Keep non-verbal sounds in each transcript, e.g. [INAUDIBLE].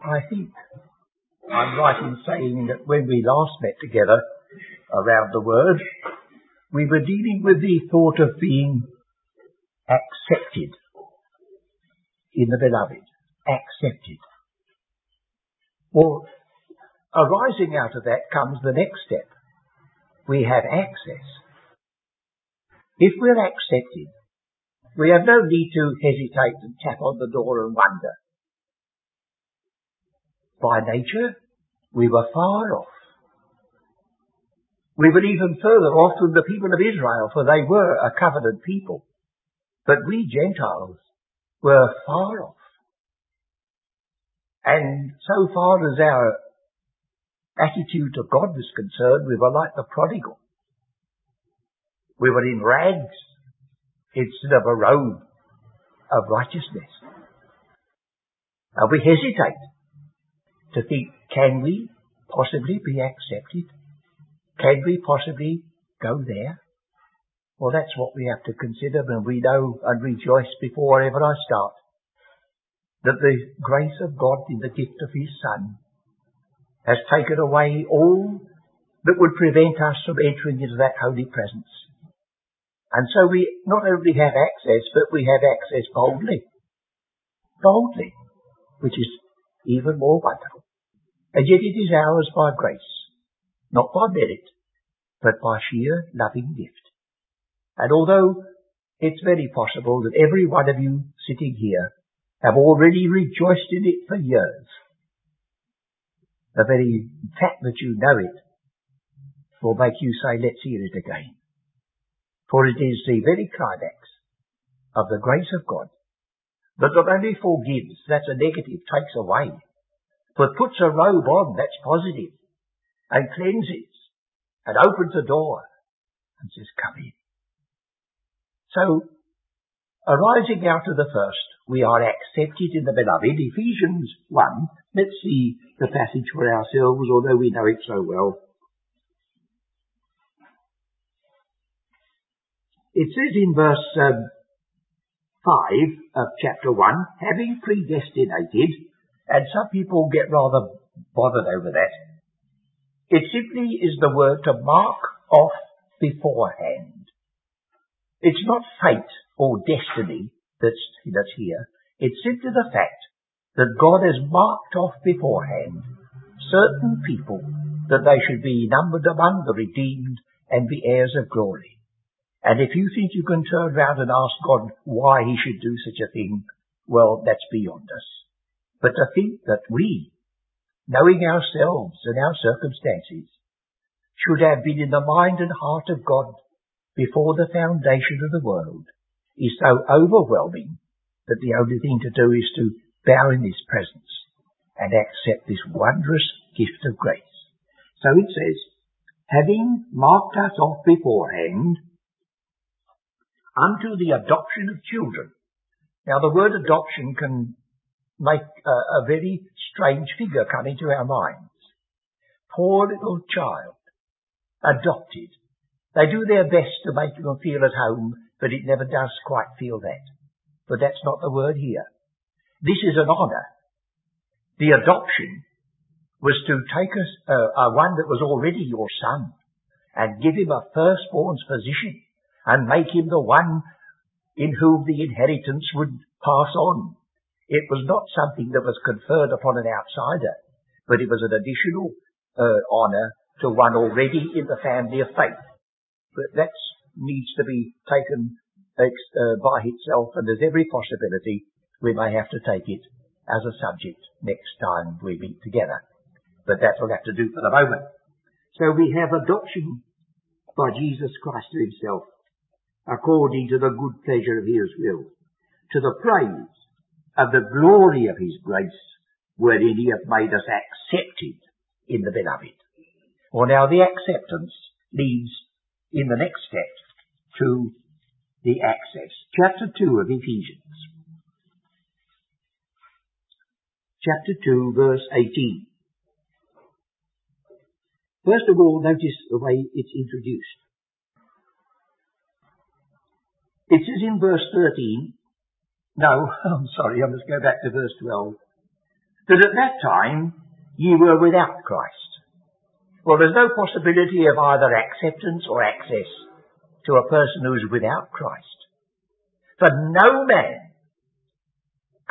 I think I'm right in saying that when we last met together around the Word, we were dealing with the thought of being accepted in the beloved. Accepted. Well, arising out of that comes the next step. We have access. If we're accepted, we have no need to hesitate and tap on the door and wonder. By nature, we were far off. We were even further off than the people of Israel, for they were a covenant people. But we Gentiles were far off. And so far as our attitude to God was concerned, we were like the prodigal. We were in rags instead of a robe of righteousness. And we hesitate to think, can we possibly be accepted? Can we possibly go there? Well, that's what we have to consider when we know and rejoice before ever I start. That the grace of God in the gift of His Son has taken away all that would prevent us from entering into that holy presence. And so we not only have access, but we have access boldly. Boldly. Which is even more wonderful. And yet it is ours by grace. Not by merit, but by sheer loving gift. And although it's very possible that every one of you sitting here have already rejoiced in it for years, the very fact that you know it will make you say, let's hear it again. For it is the very climax of the grace of God that not only forgives, that's a negative, takes away, but puts a robe on, that's positive, and cleanses, and opens a door, and says, come in. So, arising out of the first, we are accepted in the beloved. Ephesians 1, let's see the passage for ourselves, although we know it so well. It says in verse um, 5 of chapter 1, having predestinated, and some people get rather bothered over that. It simply is the word to mark off beforehand. It's not fate or destiny that's, that's here. It's simply the fact that God has marked off beforehand certain people that they should be numbered among the redeemed and be heirs of glory. And if you think you can turn round and ask God why he should do such a thing, well, that's beyond us. But to think that we, knowing ourselves and our circumstances, should have been in the mind and heart of God before the foundation of the world is so overwhelming that the only thing to do is to bow in his presence and accept this wondrous gift of grace. So it says, having marked us off beforehand unto the adoption of children. Now the word adoption can make a, a very strange figure come into our minds. Poor little child, adopted. They do their best to make them feel at home, but it never does quite feel that. But that's not the word here. This is an honour. The adoption was to take a, uh, uh, one that was already your son and give him a firstborn's position and make him the one in whom the inheritance would pass on. It was not something that was conferred upon an outsider, but it was an additional uh, honour to one already in the family of faith. But that needs to be taken uh, by itself, and there's every possibility we may have to take it as a subject next time we meet together. But that will have to do for the moment. So we have adoption by Jesus Christ to himself according to the good pleasure of his will, to the praise of the glory of his grace, wherein he hath made us accepted in the beloved. Well now the acceptance leads in the next step to the access. Chapter 2 of Ephesians. Chapter 2 verse 18. First of all, notice the way it's introduced. It says in verse 13, no, [LAUGHS] I'm sorry, I must go back to verse 12. that at that time ye were without Christ. Well, there's no possibility of either acceptance or access to a person who is without Christ. For no man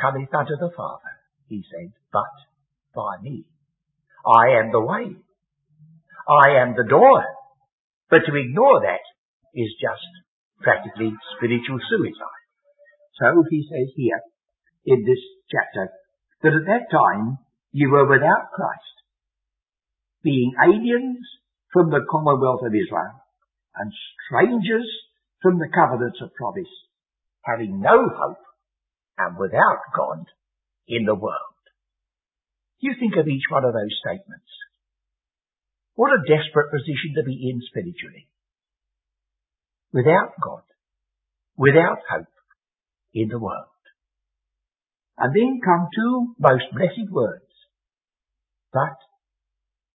cometh unto the Father, he said, but by me. I am the way. I am the door. But to ignore that is just practically spiritual suicide. So he says here in this chapter that at that time you were without Christ, being aliens from the commonwealth of Israel and strangers from the covenants of promise, having no hope and without God in the world. You think of each one of those statements. What a desperate position to be in spiritually. Without God, without hope in the world. And then come two most blessed words. But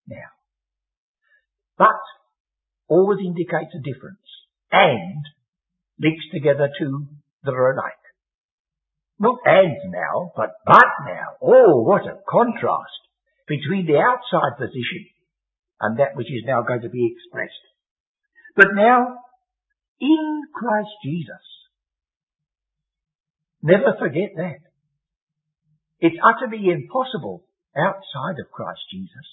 now. But always indicates a difference and links together two that are alike. Not and now, but but now. Oh, what a contrast between the outside position and that which is now going to be expressed. But now, in Christ Jesus. Never forget that. It's utterly impossible outside of Christ Jesus.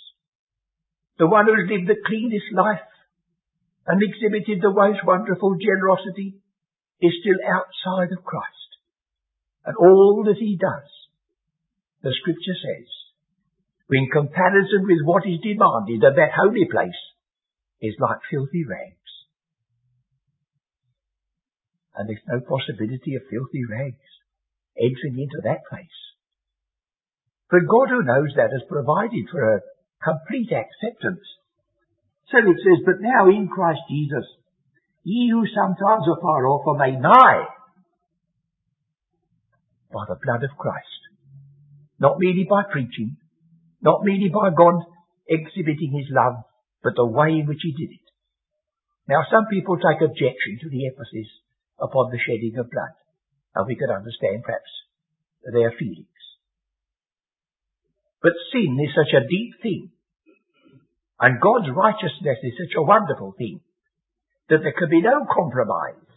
The one who has lived the cleanest life and exhibited the most wonderful generosity is still outside of Christ. And all that he does, the scripture says, in comparison with what is demanded of that holy place, is like filthy rags. And there's no possibility of filthy rags entering into that place. But God who knows that has provided for a complete acceptance. So it says, but now in Christ Jesus, ye who sometimes are far off are made nigh by the blood of Christ. Not merely by preaching, not merely by God exhibiting his love, but the way in which he did it. Now some people take objection to the emphasis upon the shedding of blood, and we can understand perhaps their feelings. But sin is such a deep thing, and God's righteousness is such a wonderful thing, that there can be no compromise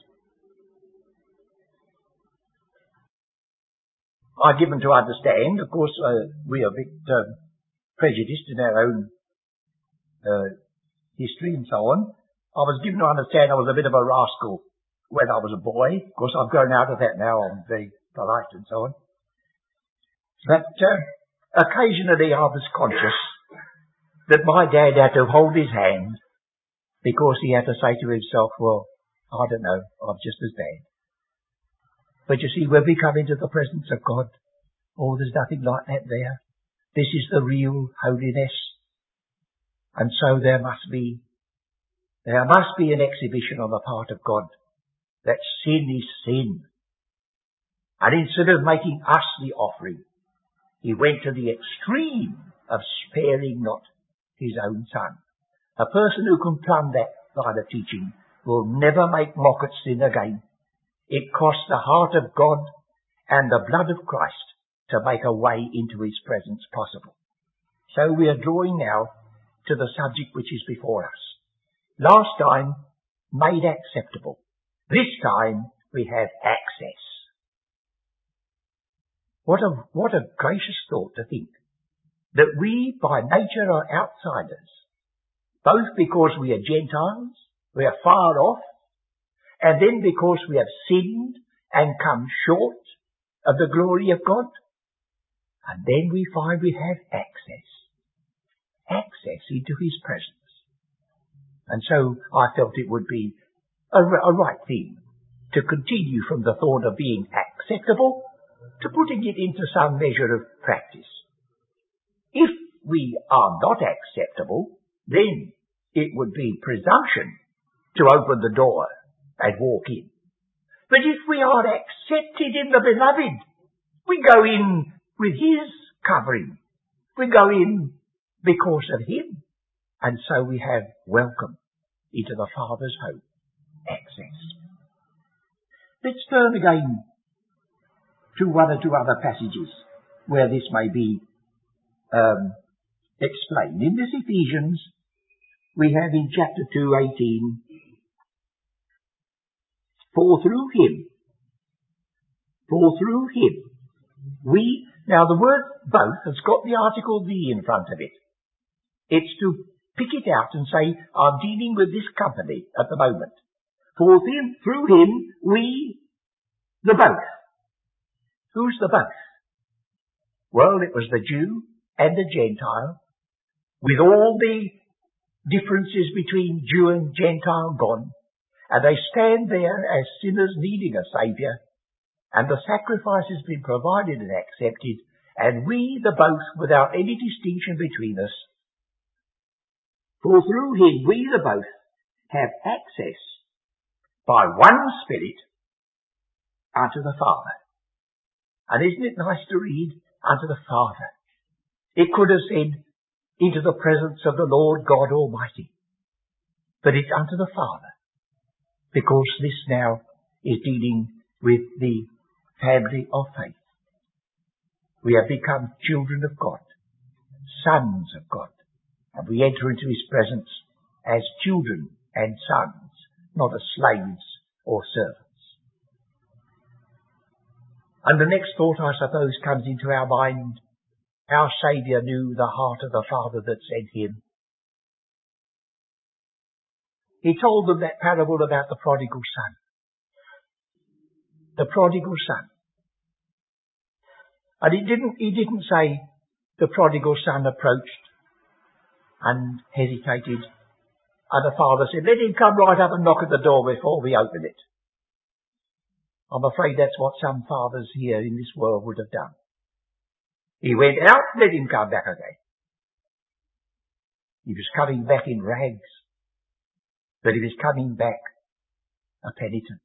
are given to understand. Of course, uh, we are a bit uh, prejudiced in our own uh, history and so on. I was given to understand I was a bit of a rascal when I was a boy. Of course, I've grown out of that now. I'm very polite and so on. But uh, occasionally I was conscious that my dad had to hold his hand because he had to say to himself, well, I don't know, I'm just as bad. But you see, when we come into the presence of God, oh, there's nothing like that there. This is the real holiness. And so there must be, there must be an exhibition on the part of God that sin is sin. And instead of making us the offering, he went to the extreme of sparing not his own son. A person who can plumb that line of teaching will never make mock at sin again. It cost the heart of God and the blood of Christ to make a way into his presence possible. So we are drawing now to the subject which is before us. Last time, made acceptable. This time, we have access. What a, what a gracious thought to think that we by nature are outsiders, both because we are Gentiles, we are far off, and then because we have sinned and come short of the glory of God, and then we find we have access. Access into His presence. And so I felt it would be a, a right thing to continue from the thought of being acceptable to putting it into some measure of practice. If we are not acceptable, then it would be presumption to open the door and walk in. But if we are accepted in the beloved, we go in with his covering. We go in because of him. And so we have welcome into the Father's home. Access. Let's turn again to one or two other passages where this may be um, explain. In this Ephesians, we have in chapter 2, 18, for through him, for through him, we, now the word both has got the article the in front of it. It's to pick it out and say, I'm dealing with this company at the moment. For him, through him, we, the both. Who's the both? Well, it was the Jew and the Gentile, with all the differences between Jew and Gentile gone, and they stand there as sinners needing a Saviour, and the sacrifice has been provided and accepted, and we, the both, without any distinction between us, for through him we, the both, have access by one Spirit unto the Father. And isn't it nice to read unto the Father? It could have said into the presence of the Lord God Almighty. But it's unto the Father. Because this now is dealing with the family of faith. We have become children of God, sons of God, and we enter into His presence as children and sons, not as slaves or servants. And the next thought, I suppose, comes into our mind. Our Saviour knew the heart of the Father that sent Him. He told them that parable about the prodigal son. The prodigal son. And he didn't, he didn't say the prodigal son approached and hesitated. And the father said, let him come right up and knock at the door before we open it. I'm afraid that's what some fathers here in this world would have done. He went out, let him come back again. He was coming back in rags, but he was coming back a penitent.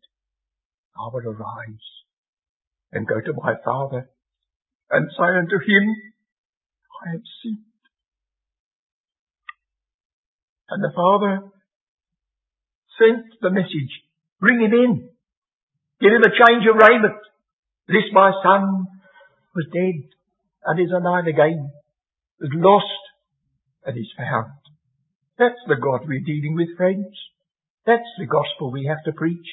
I will arise and go to my father and say unto him, I have sinned. And the father sent the message, bring him in, give him a change of raiment. This my son was dead and is alive again, was lost and is found. That's the God we're dealing with, friends. That's the gospel we have to preach.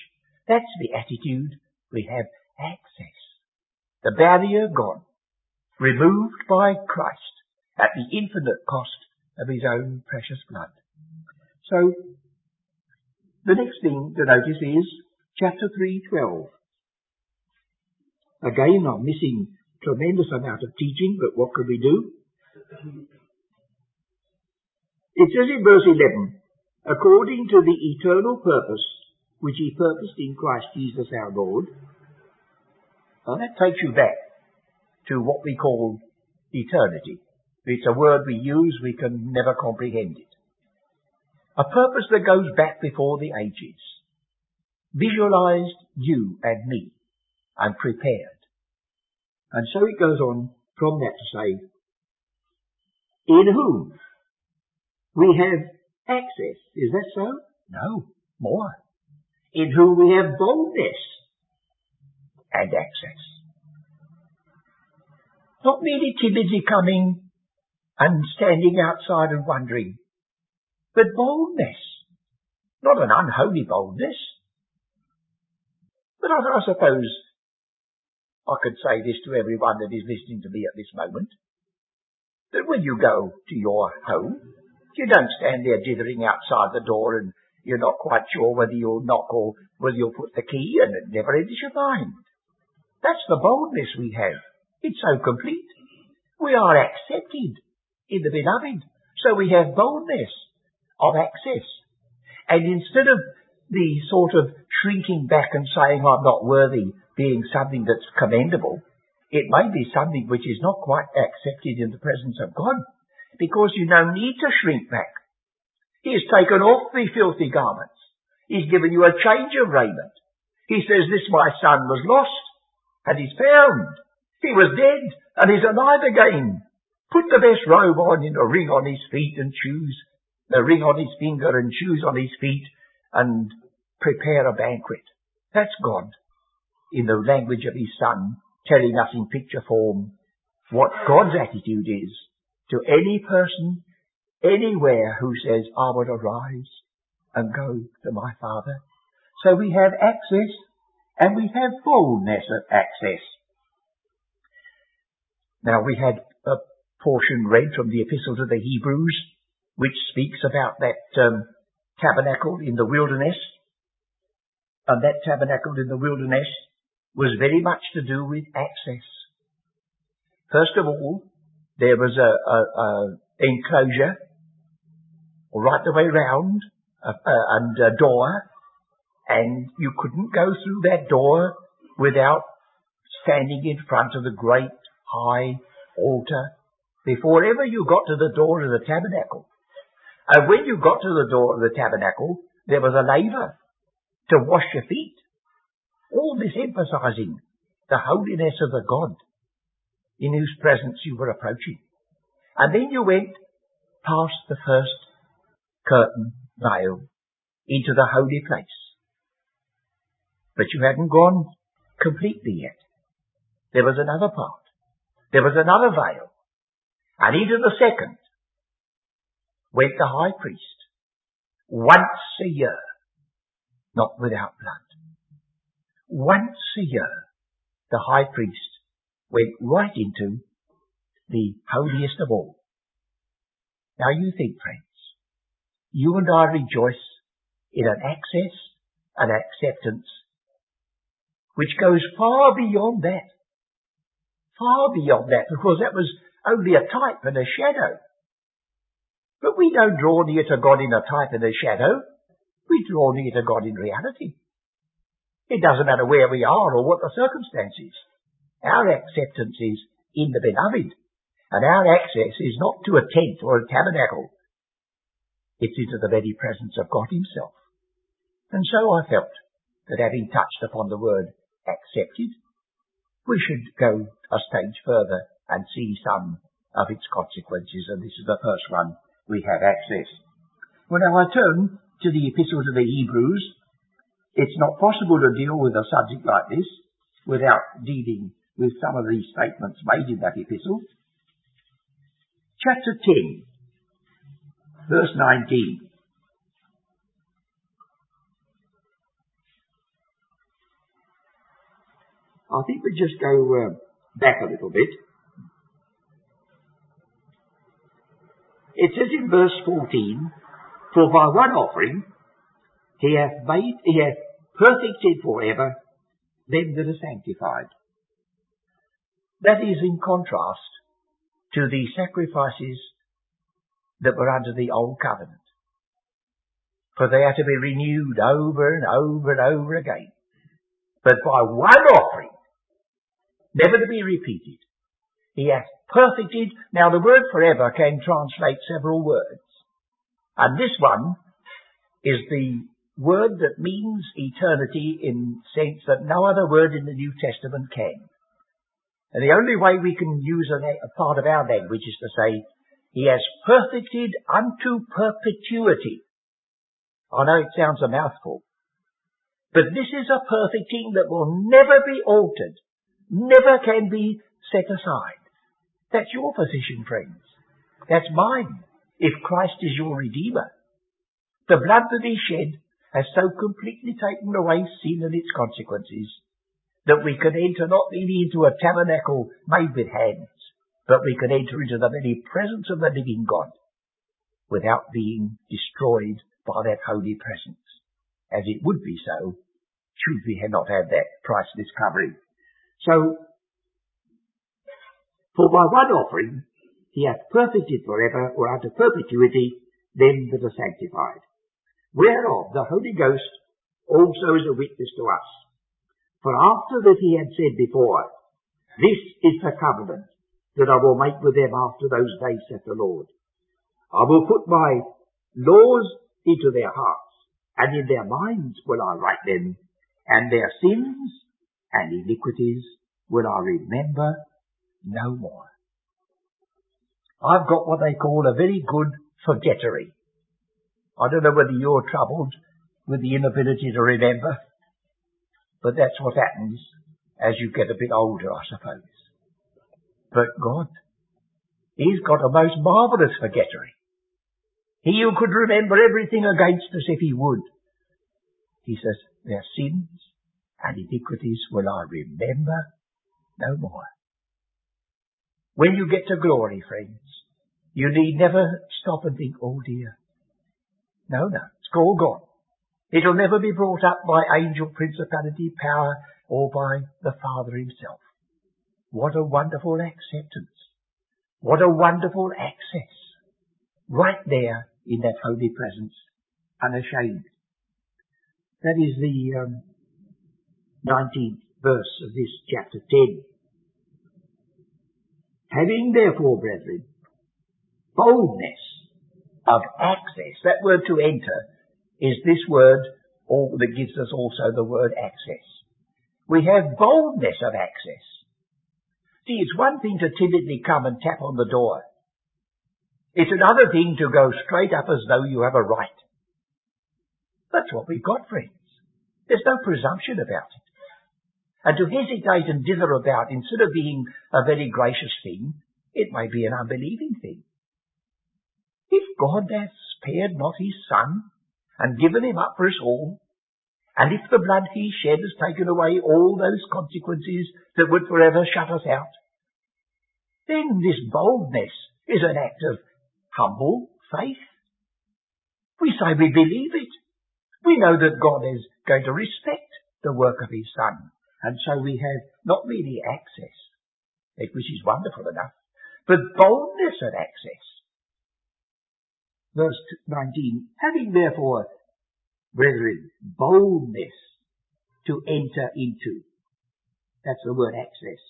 That's the attitude we have access. The barrier gone removed by Christ at the infinite cost of his own precious blood. So, the next thing to notice is chapter 3.12. Again, I'm missing tremendous amount of teaching, but what could we do? It says in verse 11, according to the eternal purpose which he purposed in Christ Jesus our Lord. Now that takes you back to what we call eternity. It's a word we use, we can never comprehend it. A purpose that goes back before the ages. Visualized you and me and prepared. And so it goes on from that to say, in whom we have access. Is that so? No, more. In whom we have boldness and access. Not merely timidly coming and standing outside and wondering, but boldness. Not an unholy boldness. But I, I suppose I could say this to everyone that is listening to me at this moment, that when you go to your home, you don't stand there dithering outside the door and you're not quite sure whether you'll knock or whether you'll put the key and it never enters your mind. That's the boldness we have. It's so complete. We are accepted in the beloved. So we have boldness of access. And instead of the sort of shrinking back and saying, I'm not worthy, being something that's commendable, it may be something which is not quite accepted in the presence of God, because you no need to shrink back. He has taken off the filthy garments. He's given you a change of raiment. He says, this my son was lost, and he's found. He was dead and he's alive again. Put the best robe on and a ring on his feet and shoes, a ring on his finger and shoes on his feet and prepare a banquet. That's God in the language of his son telling us in picture form what God's attitude is to any person anywhere who says, I would arise and go to my Father. So we have access and we have fullness of access. Now we had a portion read from the Epistle to the Hebrews, which speaks about that um, tabernacle in the wilderness. And that tabernacle in the wilderness was very much to do with access. First of all, there was a, a, a enclosure right the way round uh, uh, and a door, and you couldn't go through that door without standing in front of the great high altar before ever you got to the door of the tabernacle. And when you got to the door of the tabernacle, there was a laver to wash your feet. All this emphasizing the holiness of the God in whose presence you were approaching. And then you went past the first curtain, veil, into the holy place. But you hadn't gone completely yet. There was another part. There was another veil. And into the second went the high priest once a year, not without blood. Once a year, the high priest went right into the holiest of all. Now you think, friends, you and I rejoice in an access, an acceptance, which goes far beyond that. Far beyond that, because that was only a type and a shadow. But we don't draw near to God in a type and a shadow. We draw near to God in reality. It doesn't matter where we are or what the circumstances. Our acceptance is in the beloved. And our access is not to a tent or a tabernacle, it's into the very presence of God himself. And so I felt that having touched upon the word accepted, we should go a stage further and see some of its consequences, and this is the first one we have access. Well, now I turn to the epistle to the Hebrews. It's not possible to deal with a subject like this without dealing with some of these statements made in that epistle. Chapter 10, verse 19. I think we just go uh, back a little bit. It says in verse 14, For by one offering he hath made, he hath perfected forever them that are sanctified. That is in contrast to the sacrifices that were under the old covenant. For they had to be renewed over and over and over again. But by one offering, never to be repeated, he hath perfected. Now the word forever can translate several words. And this one is the word that means eternity in sense that no other word in the New Testament can. And the only way we can use a, a part of our language is to say he has perfected unto perpetuity. I know it sounds a mouthful, but this is a perfecting that will never be altered, never can be set aside. That's your position, friends. That's mine, if Christ is your Redeemer. The blood that he shed has so completely taken away sin and its consequences that we can enter not merely into a tabernacle made with hands, but we can enter into the very presence of the living God without being destroyed by that holy presence, as it would be so should we not had that priceless covering. So, for by one offering he hath perfected forever or unto perpetuity them that are sanctified, whereof the Holy Ghost also is a witness to us. For after that he had said before, This is the covenant that I will make with them after those days, saith the Lord. I will put my laws into their hearts, and in their minds will I write them, and their sins and iniquities will I remember no more. I've got what they call a very good forgettery. I don't know whether you're troubled with the inability to remember, but that's what happens as you get a bit older, I suppose. But God, He's got a most marvellous forgettery. He who could remember everything against us if he would. He says, their sins and iniquities will I remember no more. When you get to glory, friends, you need never stop and think, oh dear. No, no, it's all gone. It'll never be brought up by angel, principality, power, or by the Father himself. What a wonderful acceptance. What a wonderful access. Right there in that holy presence, unashamed. That is the um, 19th verse of this chapter 10. Having therefore, brethren, boldness of access, that word to enter is this word or that gives us also the word access. We have boldness of access. See, it's one thing to timidly come and tap on the door. It's another thing to go straight up as though you have a right. That's what we've got, friends. There's no presumption about it. And to hesitate and dither about instead of being a very gracious thing, it may be an unbelieving thing. If God hath spared not his son and given him up for us all, and if the blood he shed has taken away all those consequences that would forever shut us out, then this boldness is an act of humble faith. We say we believe it. We know that God is going to respect the work of his son. And so we have not merely access, which is wonderful enough, but boldness of access. Verse 19, having therefore, brethren, boldness to enter into. That's the word access.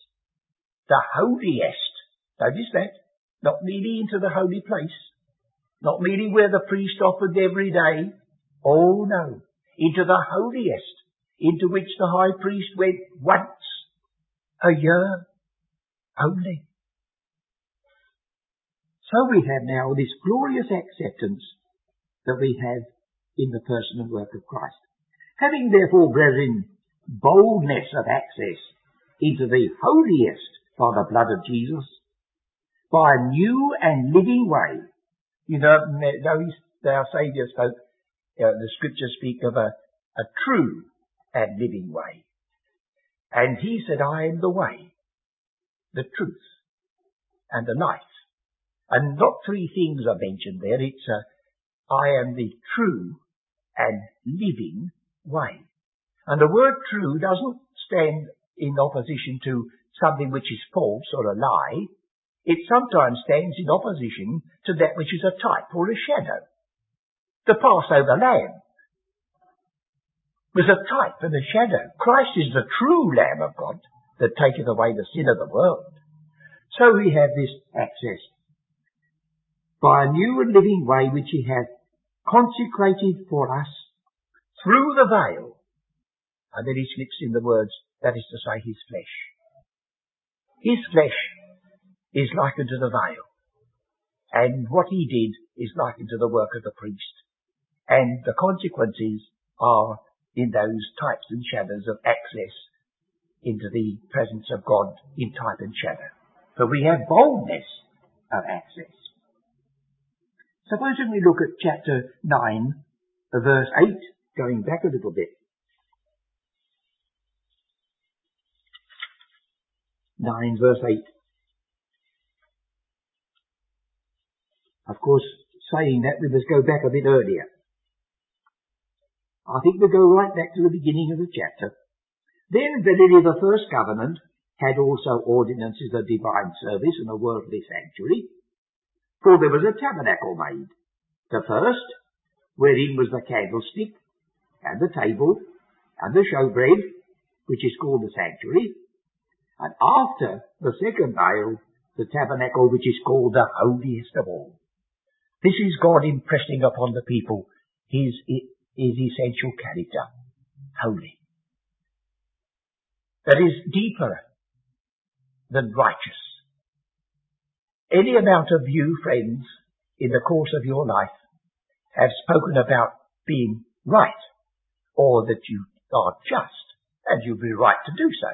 The holiest. Notice that. Not merely into the holy place. Not merely where the priest offered every day. Oh no. Into the holiest into which the high priest went once a year only. So we have now this glorious acceptance that we have in the person and work of Christ. Having therefore, brethren, boldness of access into the holiest by the blood of Jesus, by a new and living way. You know, our Saviour spoke, uh, the scriptures speak of a, a true and living way. And he said, I am the way, the truth, and the life. And not three things are mentioned there. It's a, I am the true and living way. And the word true doesn't stand in opposition to something which is false or a lie. It sometimes stands in opposition to that which is a type or a shadow. The Passover lamb was a type and a shadow. Christ is the true Lamb of God that taketh away the sin of the world. So we have this access by a new and living way which he hath consecrated for us through the veil. And then he slips in the words, that is to say, his flesh. His flesh is likened to the veil. And what he did is likened to the work of the priest. And the consequences are in those types and shadows of access into the presence of God in type and shadow. But we have boldness of access. Suppose we look at chapter 9, verse 8, going back a little bit. 9 verse 8. Of course, saying that we must go back a bit earlier. I think we go right back to the beginning of the chapter. Then verily the first covenant had also ordinances of divine service and a worldly sanctuary. For there was a tabernacle made. The first, wherein was the candlestick, and the table, and the showbread, which is called the sanctuary. And after the second veil, the tabernacle which is called the holiest of all. This is God impressing upon the people his is essential character, holy. That is deeper than righteous. Any amount of you, friends, in the course of your life have spoken about being right, or that you are just, and you'll be right to do so.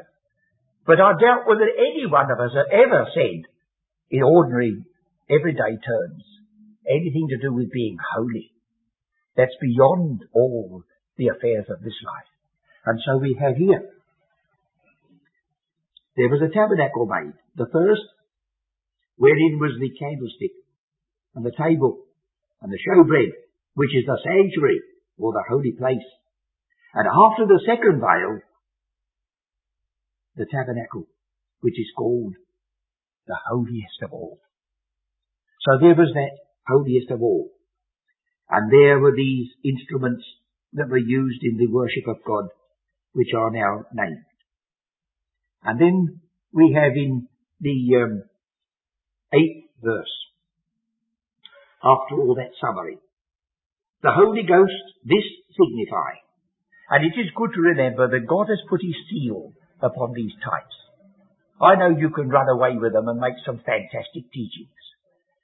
But I doubt whether any one of us have ever said, in ordinary everyday terms, anything to do with being holy. That's beyond all the affairs of this life. And so we have here, there was a tabernacle made, the first, wherein was the candlestick, and the table, and the showbread, which is the sanctuary, or the holy place. And after the second veil, the tabernacle, which is called the holiest of all. So there was that holiest of all. And there were these instruments that were used in the worship of God, which are now named. And then we have in the um, eighth verse, after all that summary, the Holy Ghost this signify. And it is good to remember that God has put his seal upon these types. I know you can run away with them and make some fantastic teachings.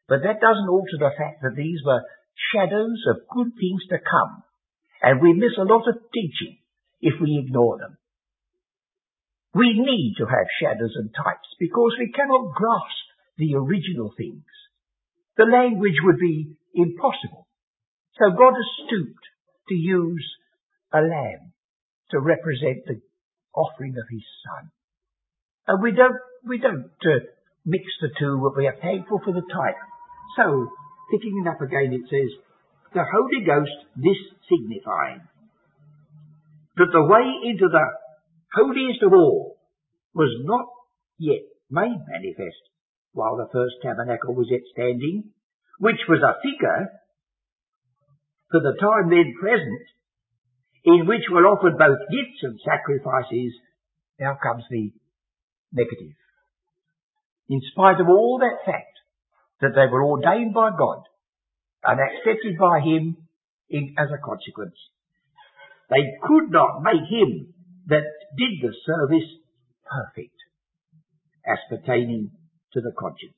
But that doesn't alter the fact that these were shadows of good things to come. And we miss a lot of teaching if we ignore them. We need to have shadows and types because we cannot grasp the original things. The language would be impossible. So God has stooped to use a lamb to represent the offering of his son. And we don't, we don't uh, mix the two, but we are thankful for the type. So, picking it up again, it says, the Holy Ghost this signifying that the way into the holiest of all was not yet made manifest while the first tabernacle was yet standing, which was a figure for the time then present, in which were offered both gifts and sacrifices, now comes the negative. In spite of all that fact, that they were ordained by God and accepted by Him in, as a consequence, they could not make Him that did the service perfect as pertaining to the conscience.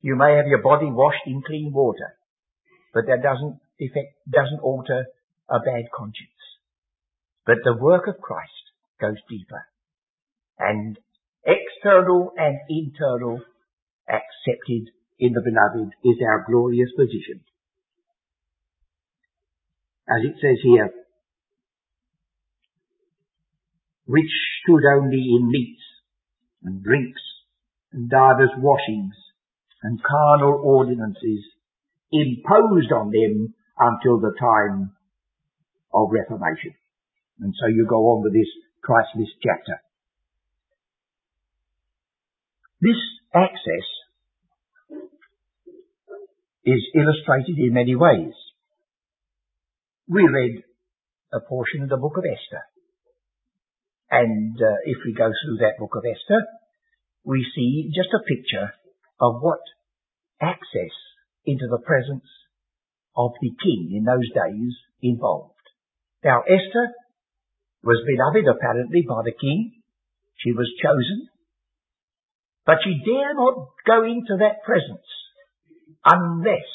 You may have your body washed in clean water, but that doesn't effect, doesn't alter a bad conscience. But the work of Christ goes deeper. And external and internal accepted in the beloved is our glorious position. As it says here, which stood only in meats and drinks and divers washings and carnal ordinances imposed on them until the time of Reformation. And so you go on with this Christless chapter. This access is illustrated in many ways. We read a portion of the book of Esther. And uh, if we go through that book of Esther, we see just a picture of what access into the presence of the king in those days involved. Now Esther was beloved apparently by the king. She was chosen. But she dare not go into that presence unless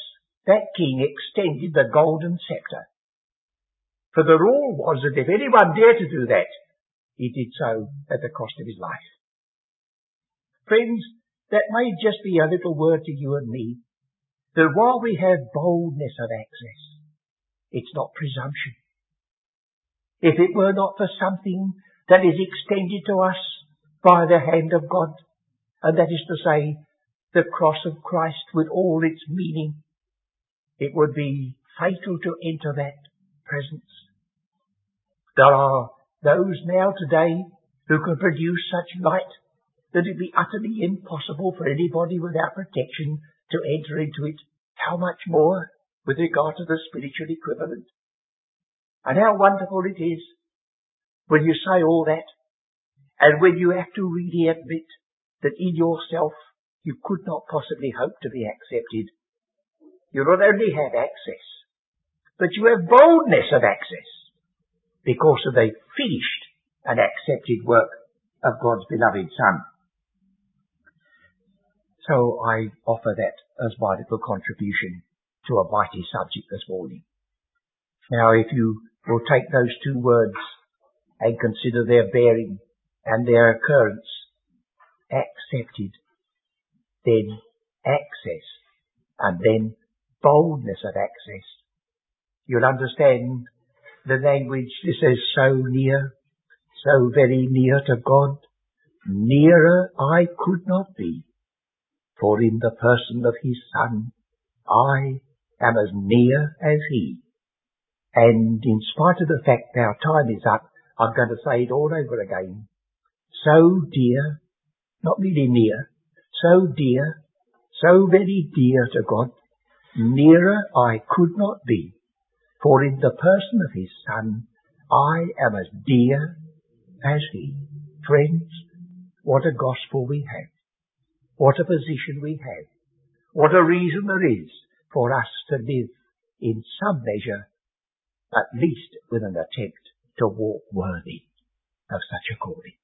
that king extended the golden scepter. For the rule was that if anyone dared to do that, he did so at the cost of his life. Friends, that may just be a little word to you and me, that while we have boldness of access, it's not presumption. If it were not for something that is extended to us by the hand of God, and that is to say, the cross of Christ with all its meaning, it would be fatal to enter that presence. There are those now today who can produce such light that it would be utterly impossible for anybody without protection to enter into it. How much more with regard to the spiritual equivalent? And how wonderful it is when you say all that and when you have to really admit that in yourself you could not possibly hope to be accepted. You not only have access, but you have boldness of access because of the finished and accepted work of God's beloved Son. So I offer that as my little contribution to a mighty subject this morning. Now if you will take those two words and consider their bearing and their occurrence, accepted then access, and then boldness of access. You'll understand the language this is so near, so very near to God. Nearer I could not be, for in the person of his Son, I am as near as he. And in spite of the fact our time is up, I'm going to say it all over again. So dear, not really near, so dear, so very dear to God, nearer I could not be, for in the person of his Son, I am as dear as he. Friends, what a gospel we have. What a position we have. What a reason there is for us to live in some measure, at least with an attempt to walk worthy of such a calling.